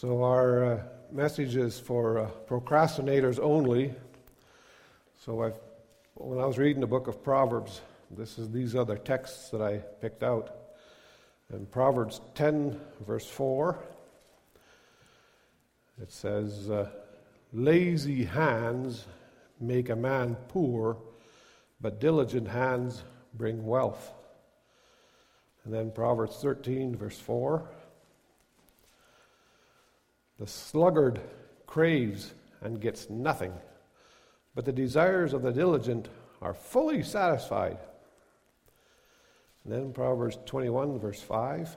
So, our uh, message is for uh, procrastinators only. So, I've, when I was reading the book of Proverbs, this is these other texts that I picked out. In Proverbs 10, verse 4, it says, uh, Lazy hands make a man poor, but diligent hands bring wealth. And then Proverbs 13, verse 4. The sluggard craves and gets nothing, but the desires of the diligent are fully satisfied. And then Proverbs 21, verse 5.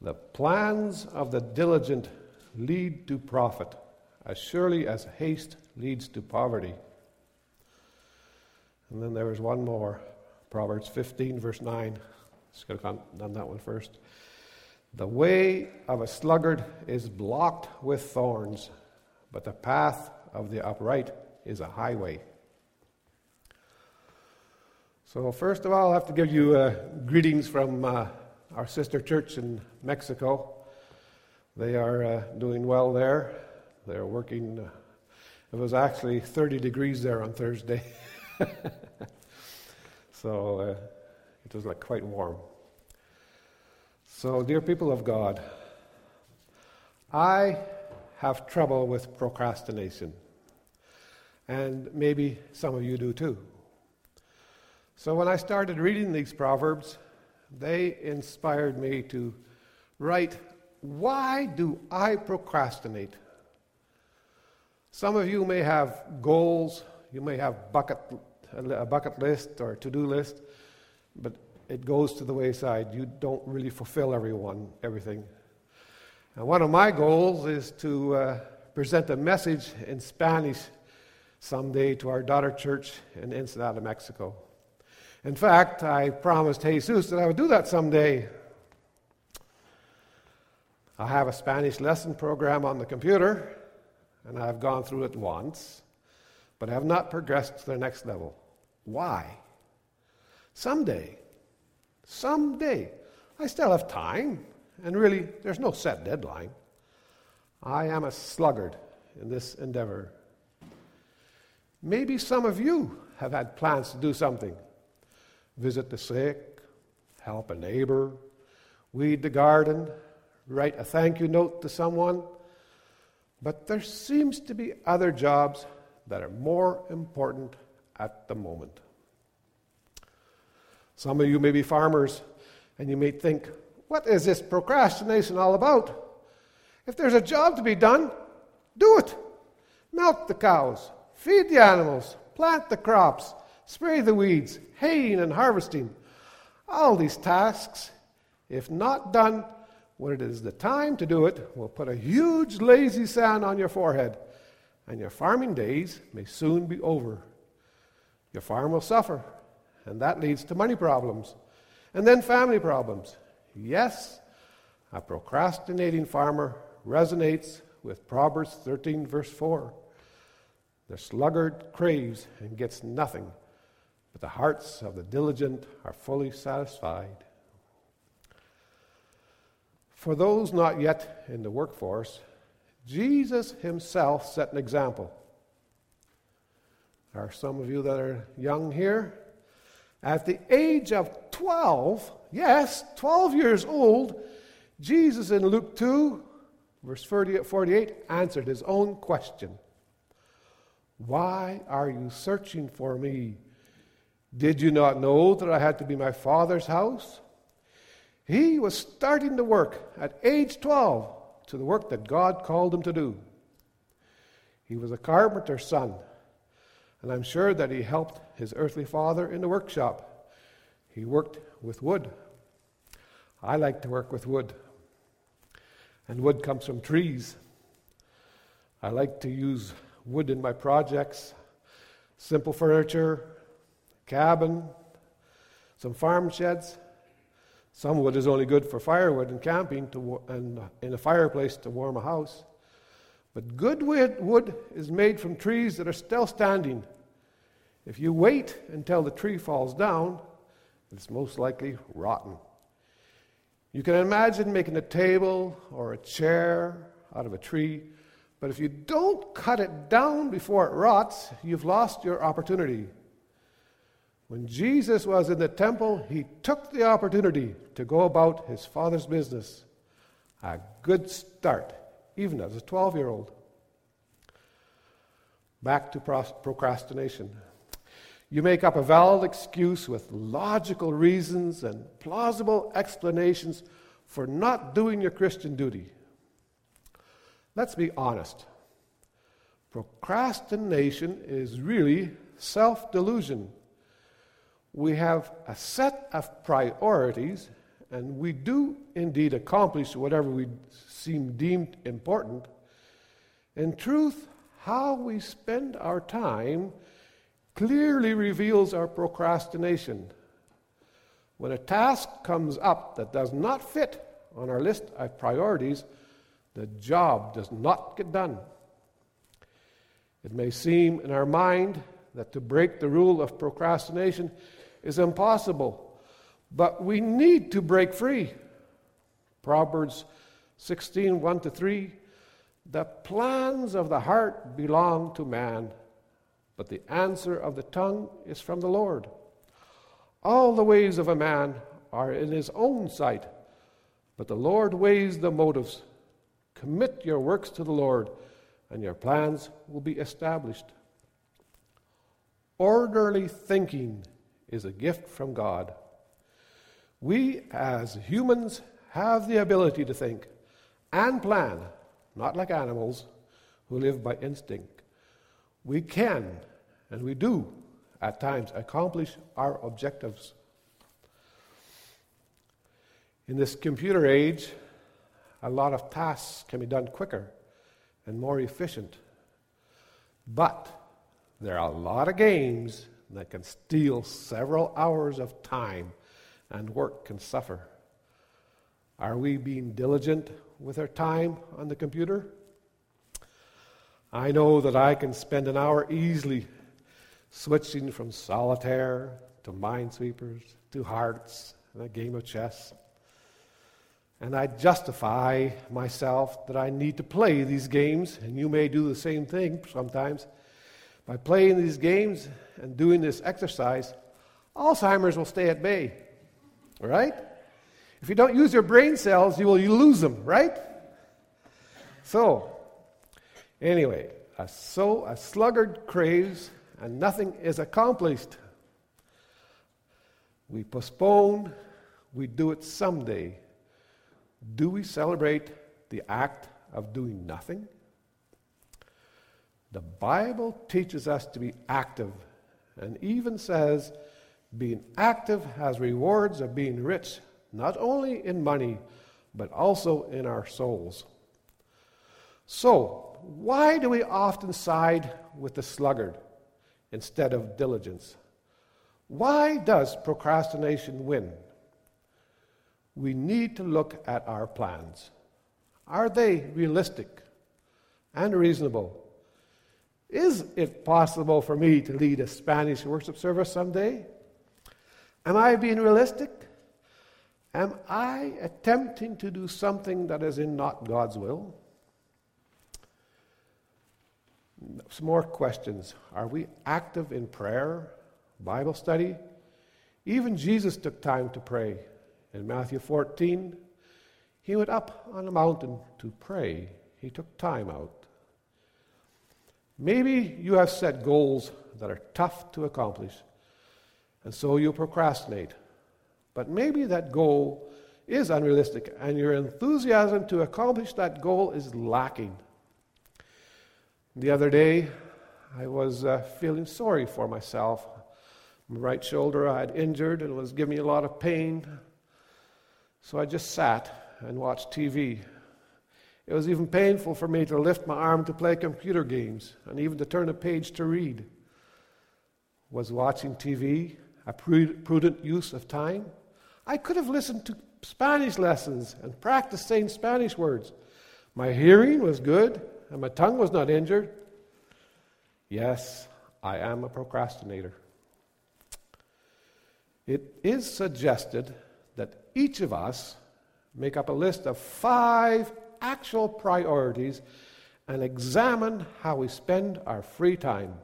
The plans of the diligent lead to profit, as surely as haste leads to poverty. And then there was one more Proverbs 15, verse 9. Just could have done that one first. The way of a sluggard is blocked with thorns, but the path of the upright is a highway. So, first of all, I have to give you uh, greetings from uh, our sister church in Mexico. They are uh, doing well there. They're working. Uh, it was actually 30 degrees there on Thursday. so, uh, it was like quite warm. So, dear people of God, I have trouble with procrastination. And maybe some of you do too. So, when I started reading these Proverbs, they inspired me to write, Why do I procrastinate? Some of you may have goals, you may have bucket, a bucket list or to do list, but it goes to the wayside. You don't really fulfill everyone, everything. And one of my goals is to uh, present a message in Spanish someday to our daughter church in Ensenada, Mexico. In fact, I promised Jesus that I would do that someday. I have a Spanish lesson program on the computer, and I've gone through it once, but I have not progressed to the next level. Why? Someday, Someday. I still have time, and really, there's no set deadline. I am a sluggard in this endeavor. Maybe some of you have had plans to do something visit the sick, help a neighbor, weed the garden, write a thank you note to someone. But there seems to be other jobs that are more important at the moment. Some of you may be farmers, and you may think, what is this procrastination all about? If there's a job to be done, do it. Milk the cows, feed the animals, plant the crops, spray the weeds, haying and harvesting. All these tasks, if not done when it is the time to do it, will put a huge lazy sand on your forehead, and your farming days may soon be over. Your farm will suffer, and that leads to money problems. And then family problems. Yes, a procrastinating farmer resonates with Proverbs 13, verse 4. The sluggard craves and gets nothing, but the hearts of the diligent are fully satisfied. For those not yet in the workforce, Jesus himself set an example. There are some of you that are young here. At the age of 12, yes, 12 years old, Jesus in Luke 2, verse 48, answered his own question Why are you searching for me? Did you not know that I had to be my father's house? He was starting to work at age 12 to the work that God called him to do. He was a carpenter's son and I'm sure that he helped his earthly father in the workshop. He worked with wood. I like to work with wood, and wood comes from trees. I like to use wood in my projects simple furniture, cabin, some farm sheds. Some wood is only good for firewood and camping to, and uh, in a fireplace to warm a house. But good wood is made from trees that are still standing. If you wait until the tree falls down, it's most likely rotten. You can imagine making a table or a chair out of a tree, but if you don't cut it down before it rots, you've lost your opportunity. When Jesus was in the temple, he took the opportunity to go about his father's business. A good start, even as a 12 year old. Back to procrastination. You make up a valid excuse with logical reasons and plausible explanations for not doing your Christian duty. Let's be honest. Procrastination is really self delusion. We have a set of priorities, and we do indeed accomplish whatever we seem deemed important. In truth, how we spend our time clearly reveals our procrastination. When a task comes up that does not fit on our list of priorities, the job does not get done. It may seem in our mind that to break the rule of procrastination is impossible, but we need to break free. Proverbs 16 1 to 3 The plans of the heart belong to man but the answer of the tongue is from the Lord. All the ways of a man are in his own sight, but the Lord weighs the motives. Commit your works to the Lord, and your plans will be established. Orderly thinking is a gift from God. We, as humans, have the ability to think and plan, not like animals who live by instinct we can, and we do, at times, accomplish our objectives. In this computer age, a lot of tasks can be done quicker and more efficient. But there are a lot of games that can steal several hours of time, and work can suffer. Are we being diligent with our time on the computer? I know that I can spend an hour easily switching from solitaire to minesweepers to hearts and a game of chess. And I justify myself that I need to play these games, and you may do the same thing sometimes. By playing these games and doing this exercise, Alzheimer's will stay at bay. Right? If you don't use your brain cells, you will lose them, right? So, Anyway, a, so a sluggard craves and nothing is accomplished. We postpone, we do it someday. Do we celebrate the act of doing nothing? The Bible teaches us to be active and even says being active has rewards of being rich, not only in money, but also in our souls. So, why do we often side with the sluggard instead of diligence? Why does procrastination win? We need to look at our plans. Are they realistic and reasonable? Is it possible for me to lead a Spanish worship service someday? Am I being realistic? Am I attempting to do something that is in not God's will? Some more questions. Are we active in prayer, Bible study? Even Jesus took time to pray. In Matthew 14, he went up on a mountain to pray. He took time out. Maybe you have set goals that are tough to accomplish, and so you procrastinate. But maybe that goal is unrealistic, and your enthusiasm to accomplish that goal is lacking. The other day, I was uh, feeling sorry for myself. My right shoulder I had injured and was giving me a lot of pain. So I just sat and watched TV. It was even painful for me to lift my arm to play computer games and even to turn a page to read. Was watching TV a prudent use of time? I could have listened to Spanish lessons and practiced saying Spanish words. My hearing was good, and my tongue was not injured. Yes, I am a procrastinator. It is suggested that each of us make up a list of five actual priorities and examine how we spend our free time.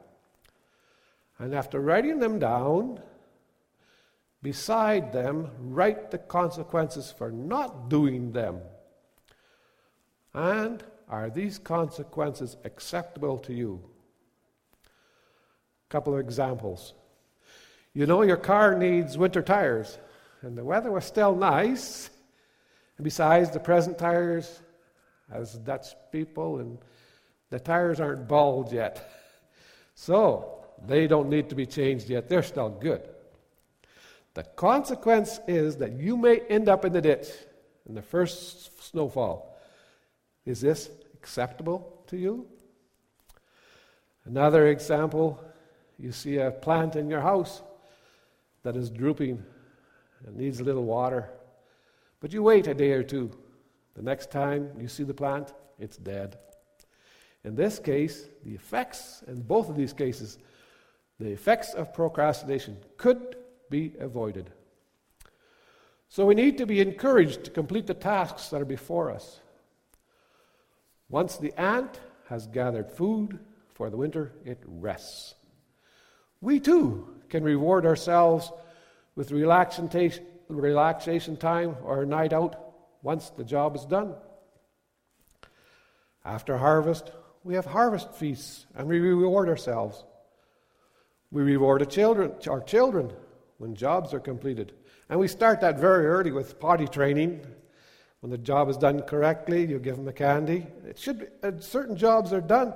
And after writing them down, beside them, write the consequences for not doing them. And are these consequences acceptable to you? A couple of examples. You know your car needs winter tires, and the weather was still nice. And besides, the present tires, as Dutch people, and the tires aren't bald yet. So, they don't need to be changed yet. They're still good. The consequence is that you may end up in the ditch in the first snowfall. Is this acceptable to you? Another example you see a plant in your house that is drooping and needs a little water, but you wait a day or two. The next time you see the plant, it's dead. In this case, the effects, in both of these cases, the effects of procrastination could be avoided. So we need to be encouraged to complete the tasks that are before us. Once the ant has gathered food for the winter, it rests. We too can reward ourselves with relaxation, time or a night out once the job is done. After harvest, we have harvest feasts and we reward ourselves. We reward our children, our children when jobs are completed. And we start that very early with potty training. When the job is done correctly, you give them a candy. It should be, uh, certain jobs are done,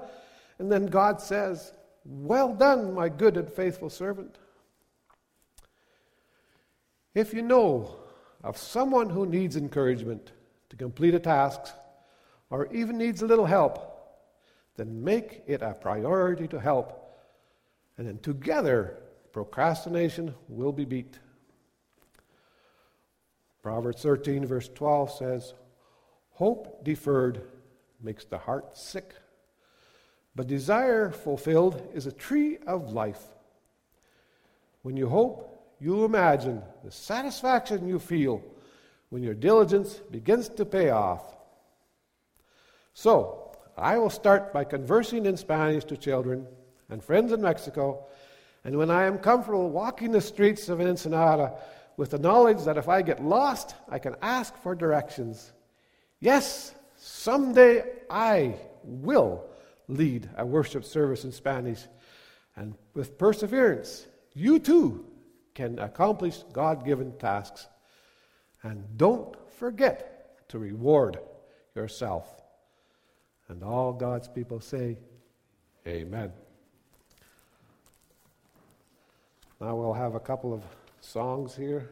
and then God says, "Well done, my good and faithful servant." If you know of someone who needs encouragement to complete a task, or even needs a little help, then make it a priority to help. And then together, procrastination will be beat. Proverbs 13, verse 12 says, Hope deferred makes the heart sick, but desire fulfilled is a tree of life. When you hope, you imagine the satisfaction you feel when your diligence begins to pay off. So, I will start by conversing in Spanish to children and friends in Mexico, and when I am comfortable walking the streets of Ensenada with the knowledge that if I get lost, I can ask for directions. Yes, someday I will lead a worship service in Spanish, and with perseverance, you too can accomplish God given tasks. And don't forget to reward yourself. And all God's people say, Amen. Now we'll have a couple of songs here.